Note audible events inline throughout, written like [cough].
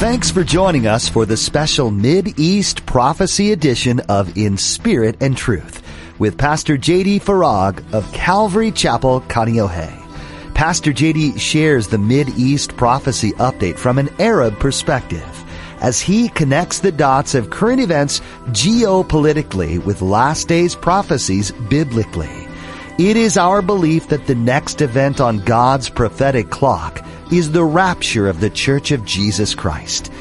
Thanks for joining us for the special Mid-East Prophecy edition of In Spirit and Truth with Pastor J.D. Farag of Calvary Chapel, Kaneohe. Pastor J.D. shares the Mid-East prophecy update from an Arab perspective as he connects the dots of current events geopolitically with last days prophecies biblically. It is our belief that the next event on God's prophetic clock is the rapture of the Church of Jesus Christ.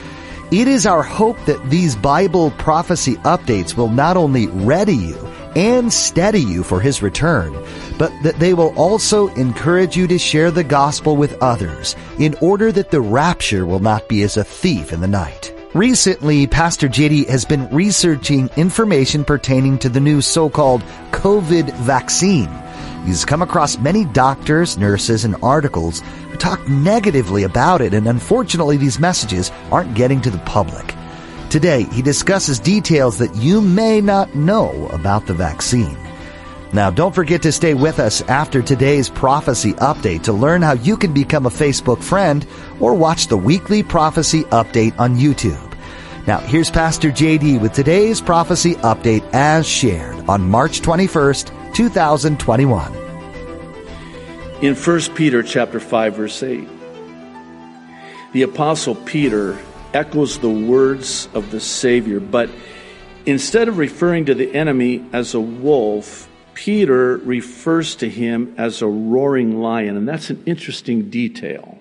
It is our hope that these Bible prophecy updates will not only ready you and steady you for His return, but that they will also encourage you to share the gospel with others in order that the rapture will not be as a thief in the night. Recently, Pastor JD has been researching information pertaining to the new so-called COVID vaccine. He's come across many doctors, nurses, and articles who talk negatively about it, and unfortunately these messages aren't getting to the public. Today, he discusses details that you may not know about the vaccine. Now, don't forget to stay with us after today's prophecy update to learn how you can become a Facebook friend or watch the weekly prophecy update on YouTube. Now, here's Pastor JD with today's prophecy update as shared on March 21st, 2021. In 1 Peter chapter 5 verse 8, the apostle Peter echoes the words of the Savior, but instead of referring to the enemy as a wolf, Peter refers to him as a roaring lion, and that's an interesting detail.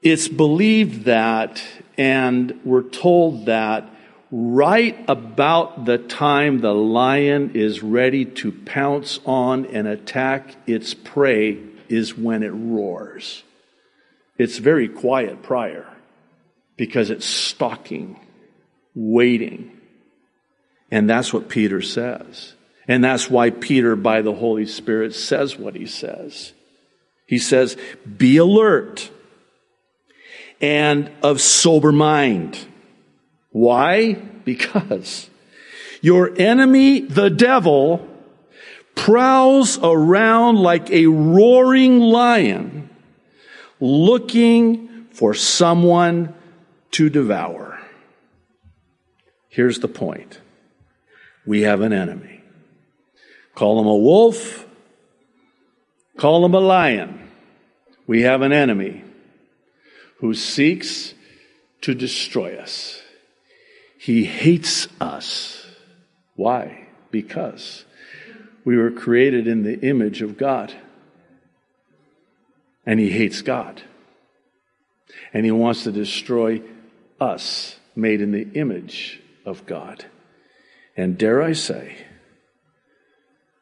It's believed that, and we're told that, right about the time the lion is ready to pounce on and attack its prey is when it roars. It's very quiet prior because it's stalking, waiting. And that's what Peter says. And that's why Peter, by the Holy Spirit, says what he says. He says, Be alert and of sober mind. Why? Because your enemy, the devil, prowls around like a roaring lion looking for someone to devour. Here's the point we have an enemy. Call him a wolf. Call him a lion. We have an enemy who seeks to destroy us. He hates us. Why? Because we were created in the image of God. And he hates God. And he wants to destroy us, made in the image of God. And dare I say,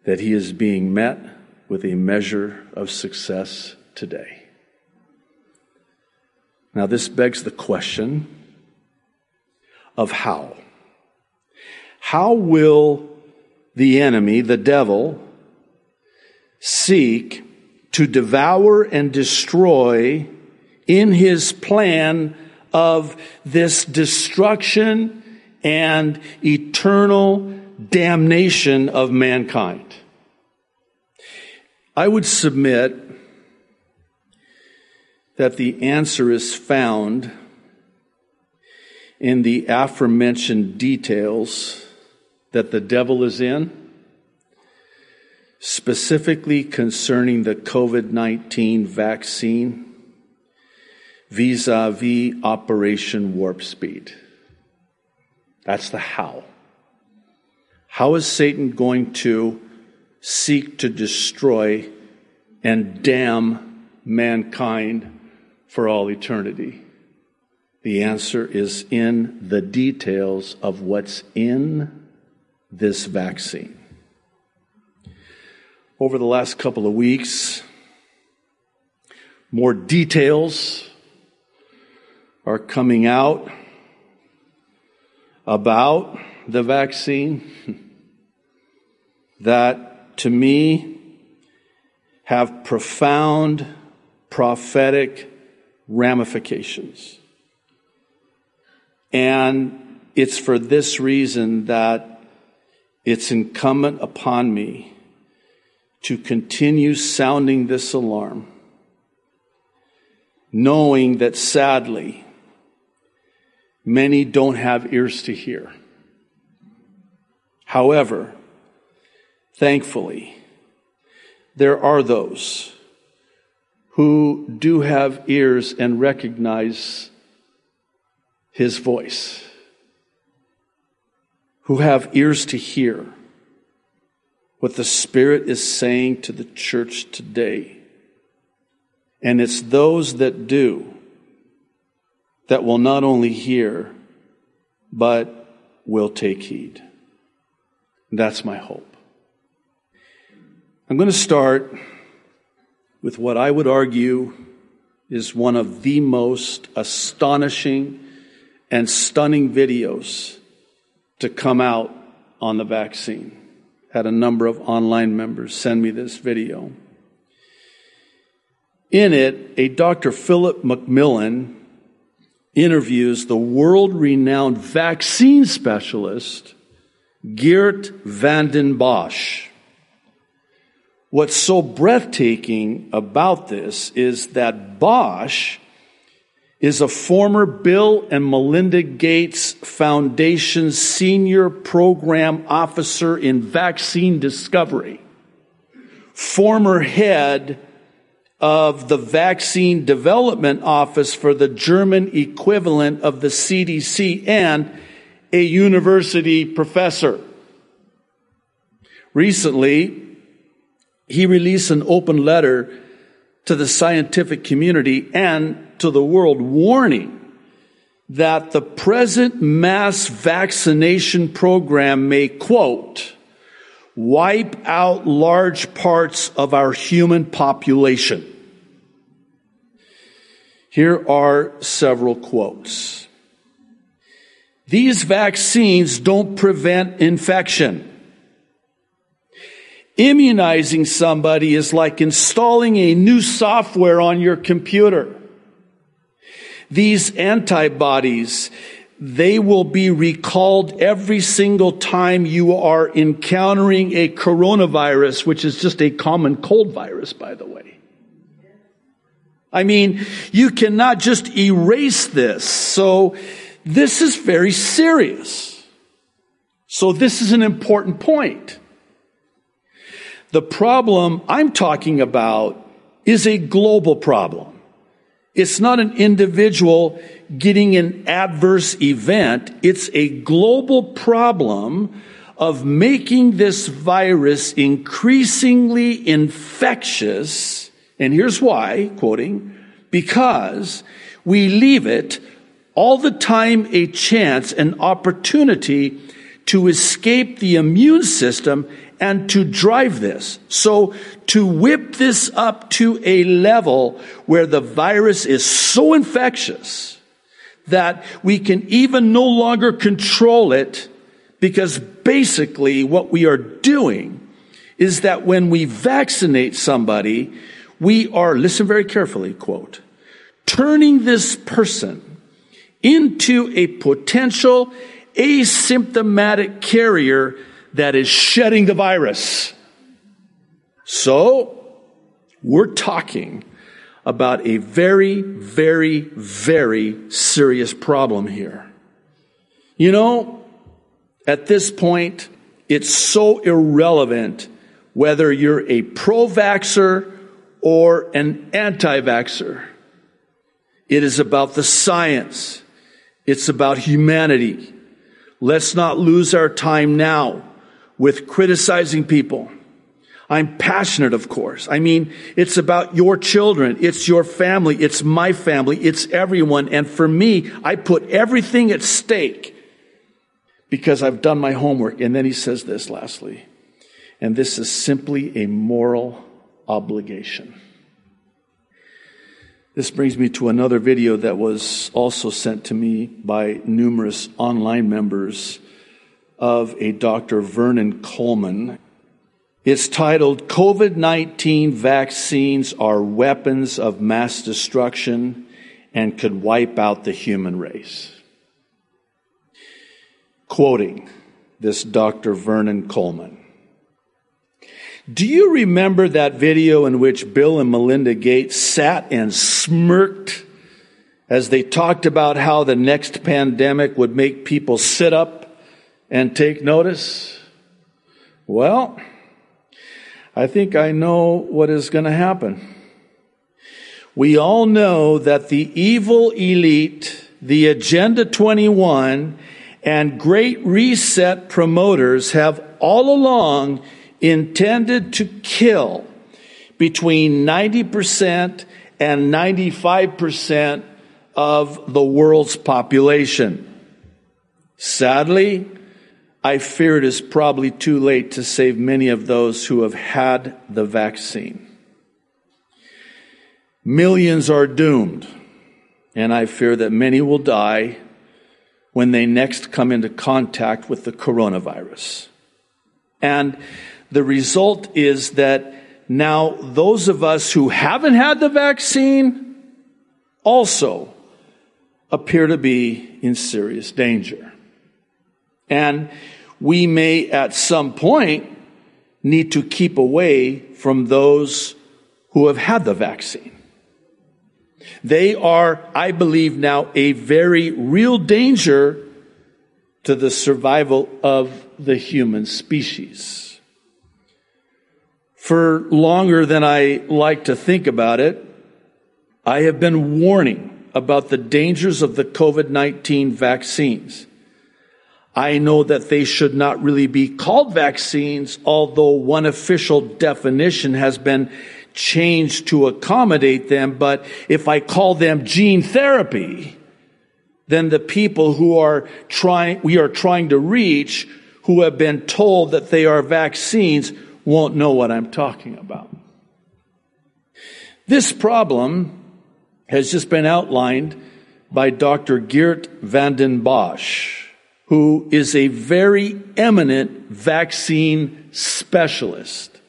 that he is being met with a measure of success today. Now, this begs the question of how. How will the enemy, the devil, seek to devour and destroy in his plan of this destruction and eternal damnation of mankind. I would submit that the answer is found in the aforementioned details that the devil is in, specifically concerning the COVID 19 vaccine vis a vis Operation Warp Speed. That's the how. How is Satan going to seek to destroy and damn mankind for all eternity? The answer is in the details of what's in this vaccine. Over the last couple of weeks, more details are coming out about the vaccine [laughs] that to me have profound prophetic ramifications. And it's for this reason that it's incumbent upon me to continue sounding this alarm, knowing that sadly, Many don't have ears to hear. However, thankfully, there are those who do have ears and recognize his voice, who have ears to hear what the Spirit is saying to the church today. And it's those that do that will not only hear, but will take heed. That's my hope. I'm going to start with what I would argue is one of the most astonishing and stunning videos to come out on the vaccine. Had a number of online members send me this video. In it, a Dr. Philip McMillan interviews the world renowned vaccine specialist, Geert Vanden Bossche. What's so breathtaking about this is that Bossche is a former Bill and Melinda Gates Foundation senior program officer in vaccine discovery, former head of the vaccine development office for the German equivalent of the CDC and a university professor. Recently, he released an open letter to the scientific community and to the world warning that the present mass vaccination program may, quote, wipe out large parts of our human population. Here are several quotes. These vaccines don't prevent infection. Immunizing somebody is like installing a new software on your computer. These antibodies, they will be recalled every single time you are encountering a coronavirus, which is just a common cold virus, by the way. I mean, you cannot just erase this. So this is very serious. So this is an important point. The problem I'm talking about is a global problem. It's not an individual getting an adverse event. It's a global problem of making this virus increasingly infectious. And here's why, quoting, because we leave it all the time a chance, an opportunity to escape the immune system and to drive this. So to whip this up to a level where the virus is so infectious that we can even no longer control it because basically what we are doing is that when we vaccinate somebody, we are, listen very carefully, quote, turning this person into a potential asymptomatic carrier that is shedding the virus. So, we're talking about a very, very, very serious problem here. You know, at this point, it's so irrelevant whether you're a pro vaxxer or an anti vaxxer. It is about the science. It's about humanity. Let's not lose our time now with criticizing people. I'm passionate, of course. I mean, it's about your children. It's your family. It's my family. It's everyone. And for me, I put everything at stake because I've done my homework. And then he says this lastly, and this is simply a moral obligation. This brings me to another video that was also sent to me by numerous online members of a Dr. Vernon Coleman. It's titled COVID 19 Vaccines Are Weapons of Mass Destruction and Could Wipe Out the Human Race. Quoting this Dr. Vernon Coleman. Do you remember that video in which Bill and Melinda Gates sat and smirked as they talked about how the next pandemic would make people sit up and take notice? Well, I think I know what is going to happen. We all know that the evil elite, the Agenda 21, and Great Reset promoters have all along intended to kill between 90% and 95% of the world's population. Sadly, I fear it is probably too late to save many of those who have had the vaccine. Millions are doomed, and I fear that many will die when they next come into contact with the coronavirus. And the result is that now those of us who haven't had the vaccine also appear to be in serious danger. And we may at some point need to keep away from those who have had the vaccine. They are, I believe now, a very real danger to the survival of the human species. For longer than I like to think about it, I have been warning about the dangers of the COVID-19 vaccines. I know that they should not really be called vaccines, although one official definition has been changed to accommodate them. But if I call them gene therapy, then the people who are trying, we are trying to reach, who have been told that they are vaccines, won't know what I'm talking about. This problem has just been outlined by Dr. Geert van den Bossche who is a very eminent vaccine specialist.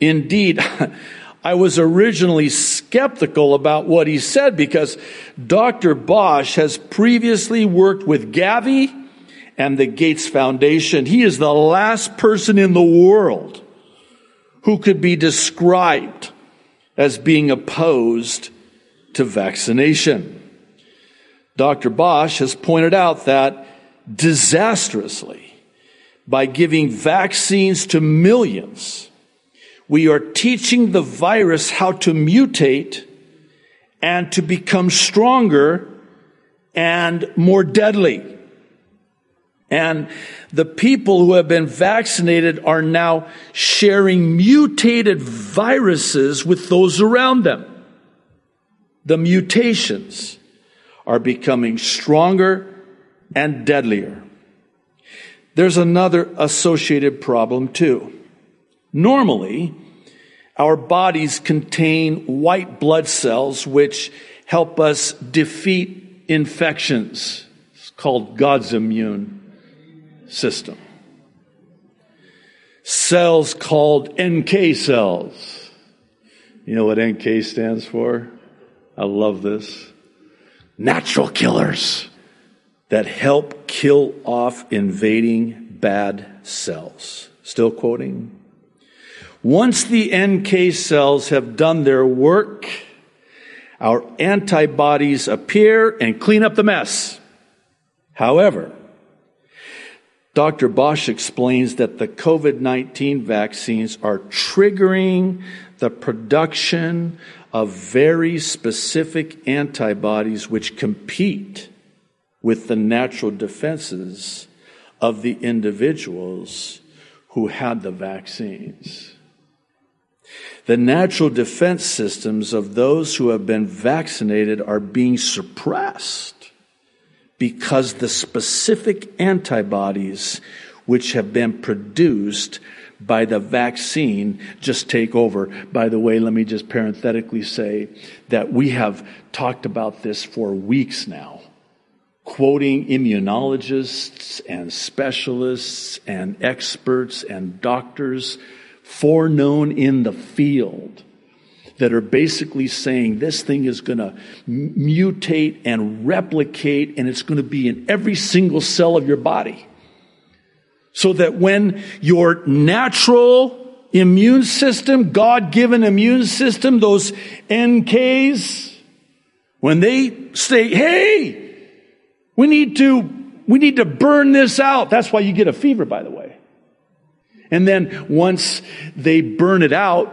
Indeed, [laughs] I was originally skeptical about what he said because Dr. Bossche has previously worked with Gavi and the Gates Foundation. He is the last person in the world who could be described as being opposed to vaccination. Dr. Bossche has pointed out that disastrously by giving vaccines to millions. We are teaching the virus how to mutate and to become stronger and more deadly. And the people who have been vaccinated are now sharing mutated viruses with those around them. The mutations are becoming stronger and deadlier. There's another associated problem too. Normally, our bodies contain white blood cells which help us defeat infections. It's called God's immune system. Cells called NK cells. You know what NK stands for? I love this. Natural killers that help kill off invading bad cells. Still quoting. Once the NK cells have done their work, our antibodies appear and clean up the mess. However, Dr. Bossche explains that the COVID-19 vaccines are triggering the production of very specific antibodies which compete with the natural defenses of the individuals who had the vaccines. The natural defense systems of those who have been vaccinated are being suppressed because the specific antibodies which have been produced by the vaccine just take over. By the way, let me just parenthetically say that we have talked about this for weeks now quoting immunologists and specialists and experts and doctors foreknown in the field that are basically saying this thing is going to mutate and replicate and it's going to be in every single cell of your body. So that when your natural immune system, God given immune system, those NKs, When they say, hey, we need to, we need to burn this out. That's why you get a fever, by the way. And then once they burn it out,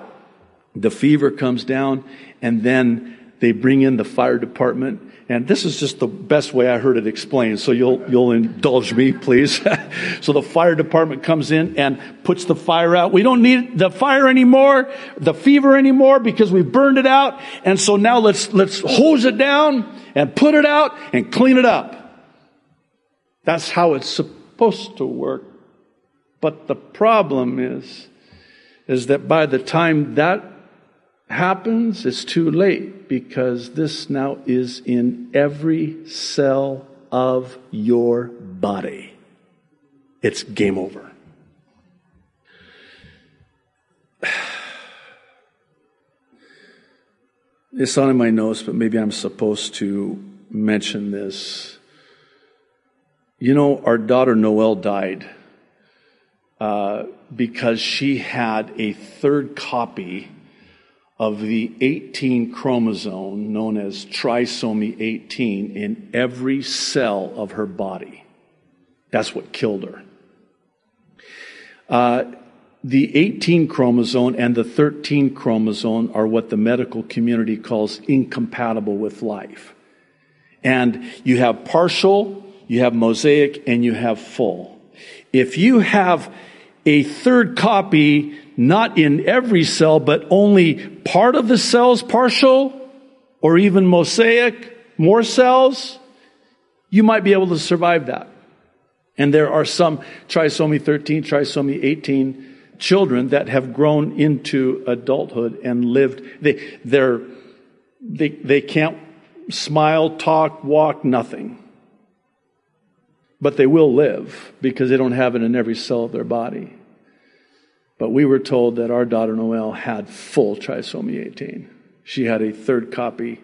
the fever comes down and then they bring in the fire department and this is just the best way I heard it explained, so you'll, you'll indulge me, please. [laughs] so the fire department comes in and puts the fire out. We don't need the fire anymore, the fever anymore, because we've burned it out. And so now let's, let's hose it down and put it out and clean it up. That's how it's supposed to work. But the problem is, is that by the time that happens, it's too late because this now is in every cell of your body. It's game over. [sighs] It's not in my notes, but maybe I'm supposed to mention this. You know, our daughter Noelle died uh, because she had a third copy of the 18 chromosome known as trisomy 18 in every cell of her body. That's what killed her. Uh, the 18 chromosome and the 13 chromosome are what the medical community calls incompatible with life. And you have partial, you have mosaic, and you have full. If you have a third copy not in every cell, but only part of the cells partial or even mosaic, more cells, you might be able to survive that. And there are some trisomy 13, trisomy 18 children that have grown into adulthood and lived. They, they're, they, they can't smile, talk, walk, nothing. But they will live because they don't have it in every cell of their body. But we were told that our daughter Noelle had full trisomy 18. She had a third copy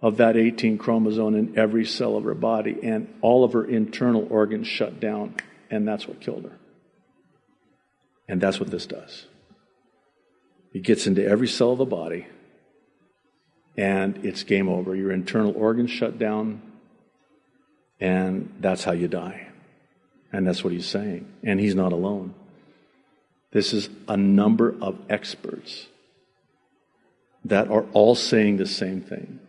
of that 18 chromosome in every cell of her body, and all of her internal organs shut down, and that's what killed her. And that's what this does. It gets into every cell of the body, and it's game over. Your internal organs shut down, and that's how you die. And that's what he's saying. And he's not alone. This is a number of experts that are all saying the same thing.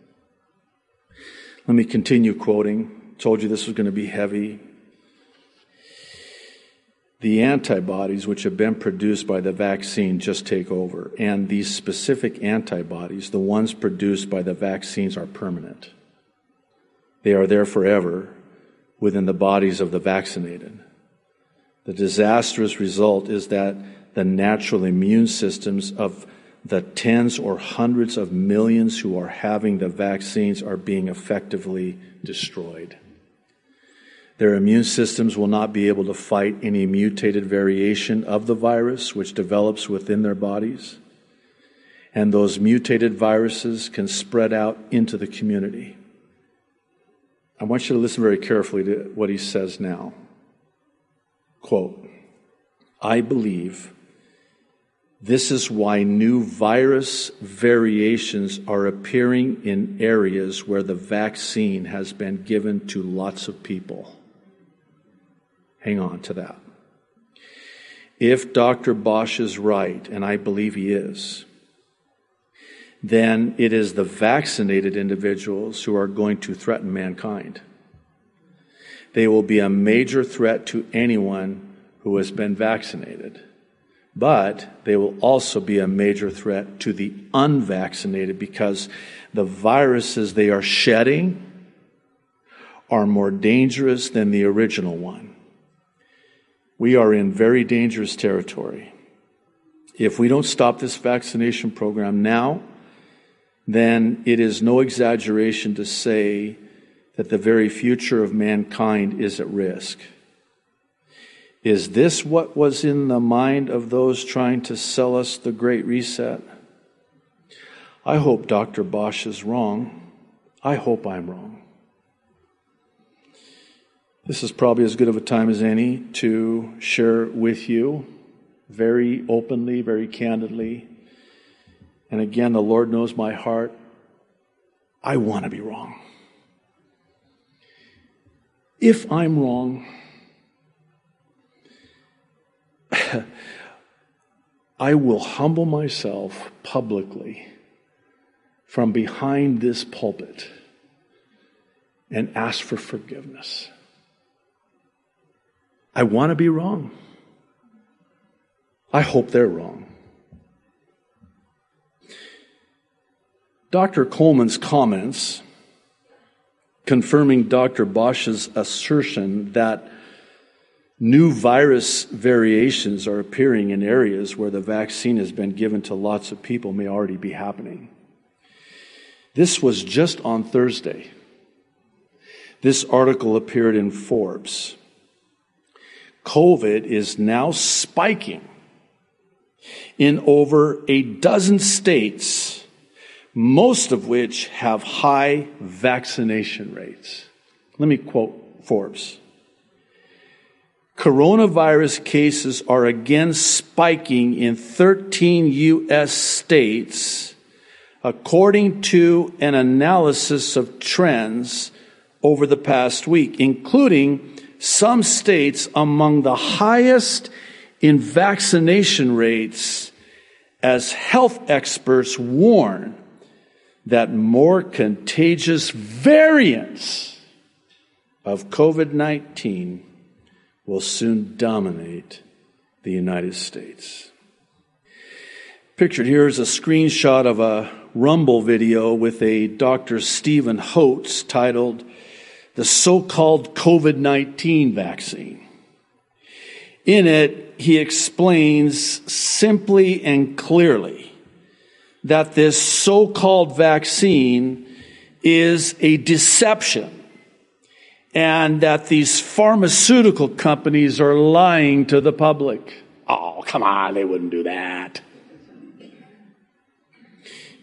Let me continue quoting. Told you this was going to be heavy. The antibodies which have been produced by the vaccine just take over. And these specific antibodies, the ones produced by the vaccines, are permanent. They are there forever within the bodies of the vaccinated. The disastrous result is that the natural immune systems of the tens or hundreds of millions who are having the vaccines are being effectively destroyed. Their immune systems will not be able to fight any mutated variation of the virus which develops within their bodies. And those mutated viruses can spread out into the community. I want you to listen very carefully to what he says now. Quote, I believe this is why new virus variations are appearing in areas where the vaccine has been given to lots of people. Hang on to that. If Dr. Bossche is right, and I believe he is, then it is the vaccinated individuals who are going to threaten mankind. They will be a major threat to anyone who has been vaccinated but they will also be a major threat to the unvaccinated because the viruses they are shedding are more dangerous than the original one. We are in very dangerous territory. If we don't stop this vaccination program now, then it is no exaggeration to say that the very future of mankind is at risk. Is this what was in the mind of those trying to sell us the Great Reset? I hope Dr. Bossche is wrong. I hope I'm wrong. This is probably as good of a time as any to share with you very openly, very candidly. And again, the Lord knows my heart. I want to be wrong. If I'm wrong, [laughs] I will humble myself publicly from behind this pulpit and ask for forgiveness. I want to be wrong. I hope they're wrong. Dr. Coleman's comments confirming Dr. Bossche's assertion that new virus variations are appearing in areas where the vaccine has been given to lots of people may already be happening. This was just on Thursday. This article appeared in Forbes. COVID is now spiking in over a dozen states, most of which have high vaccination rates. Let me quote Forbes. Coronavirus cases are again spiking in 13 U.S. states, according to an analysis of trends over the past week, including some states among the highest in vaccination rates as health experts warn that more contagious variants of COVID 19 will soon dominate the United States. Pictured here is a screenshot of a Rumble video with a Dr. Stephen Hotz titled The So Called COVID 19 Vaccine. In it, he explains simply and clearly that this so called vaccine is a deception and that these pharmaceutical companies are lying to the public. Oh, come on, they wouldn't do that.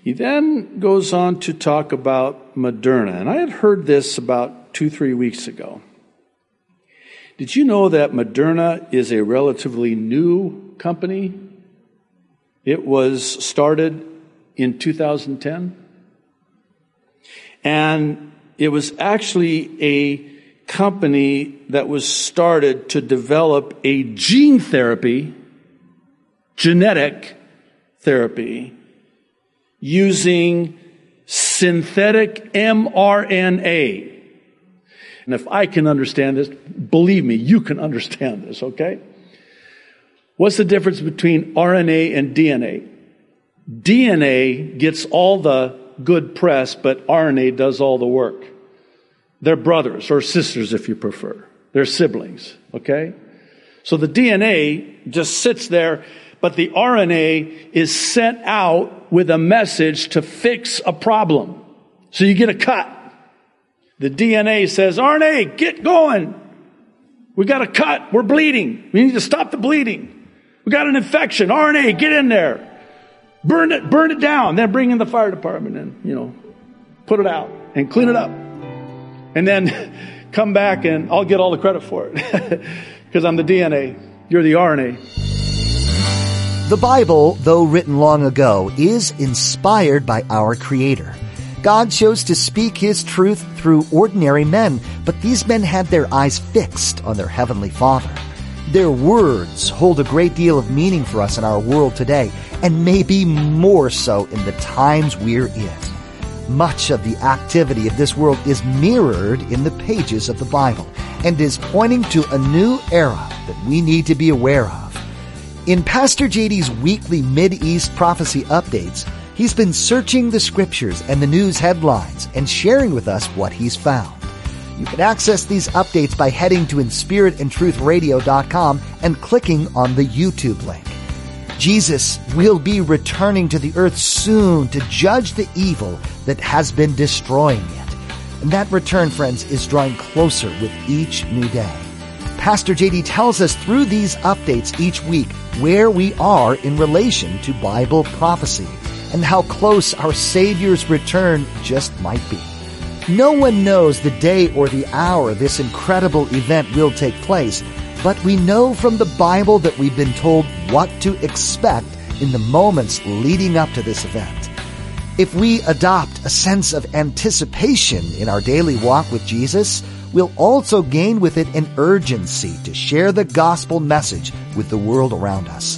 He then goes on to talk about Moderna, and I had heard this about two, three weeks ago. Did you know that Moderna is a relatively new company? It was started in 2010. And it was actually a company that was started to develop a gene therapy, genetic therapy, using synthetic mRNA. And if I can understand this, believe me, you can [laughs] understand this, okay? What's the difference between RNA and DNA? DNA gets all the good press, but RNA does all the work. They're brothers or sisters if you prefer. They're siblings, okay? So the DNA just sits there, but the RNA is sent out with a message to fix a problem. So you get a cut. The DNA says, RNA, get going. We got a cut. We're bleeding. We need to stop the bleeding. We got an infection. RNA, get in there. Burn it, burn it down. Then bring in the fire department and, you know, put it out and clean it up and then [laughs] come back and I'll get all the credit for it [laughs] because I'm the DNA. You're the RNA. The Bible, though written long ago, is inspired by our Creator. God chose to speak His truth through ordinary men, but these men had their eyes fixed on their Heavenly Father. Their words hold a great deal of meaning for us in our world today, and maybe more so in the times we're in. Much of the activity of this world is mirrored in the pages of the Bible and is pointing to a new era that we need to be aware of. In Pastor JD's weekly Mid-East prophecy updates, he's been searching the scriptures and the news headlines and sharing with us what he's found. You can access these updates by heading to inspiritandtruthradio.com and clicking on the YouTube link. Jesus will be returning to the earth soon to judge the evil that has been destroying it. And that return, friends, is drawing closer with each new day. Pastor JD tells us through these updates each week where we are in relation to Bible prophecy and how close our Savior's return just might be. No one knows the day or the hour this incredible event will take place, but we know from the Bible that we've been told what to expect in the moments leading up to this event. If we adopt a sense of anticipation in our daily walk with Jesus, we'll also gain with it an urgency to share the gospel message with the world around us.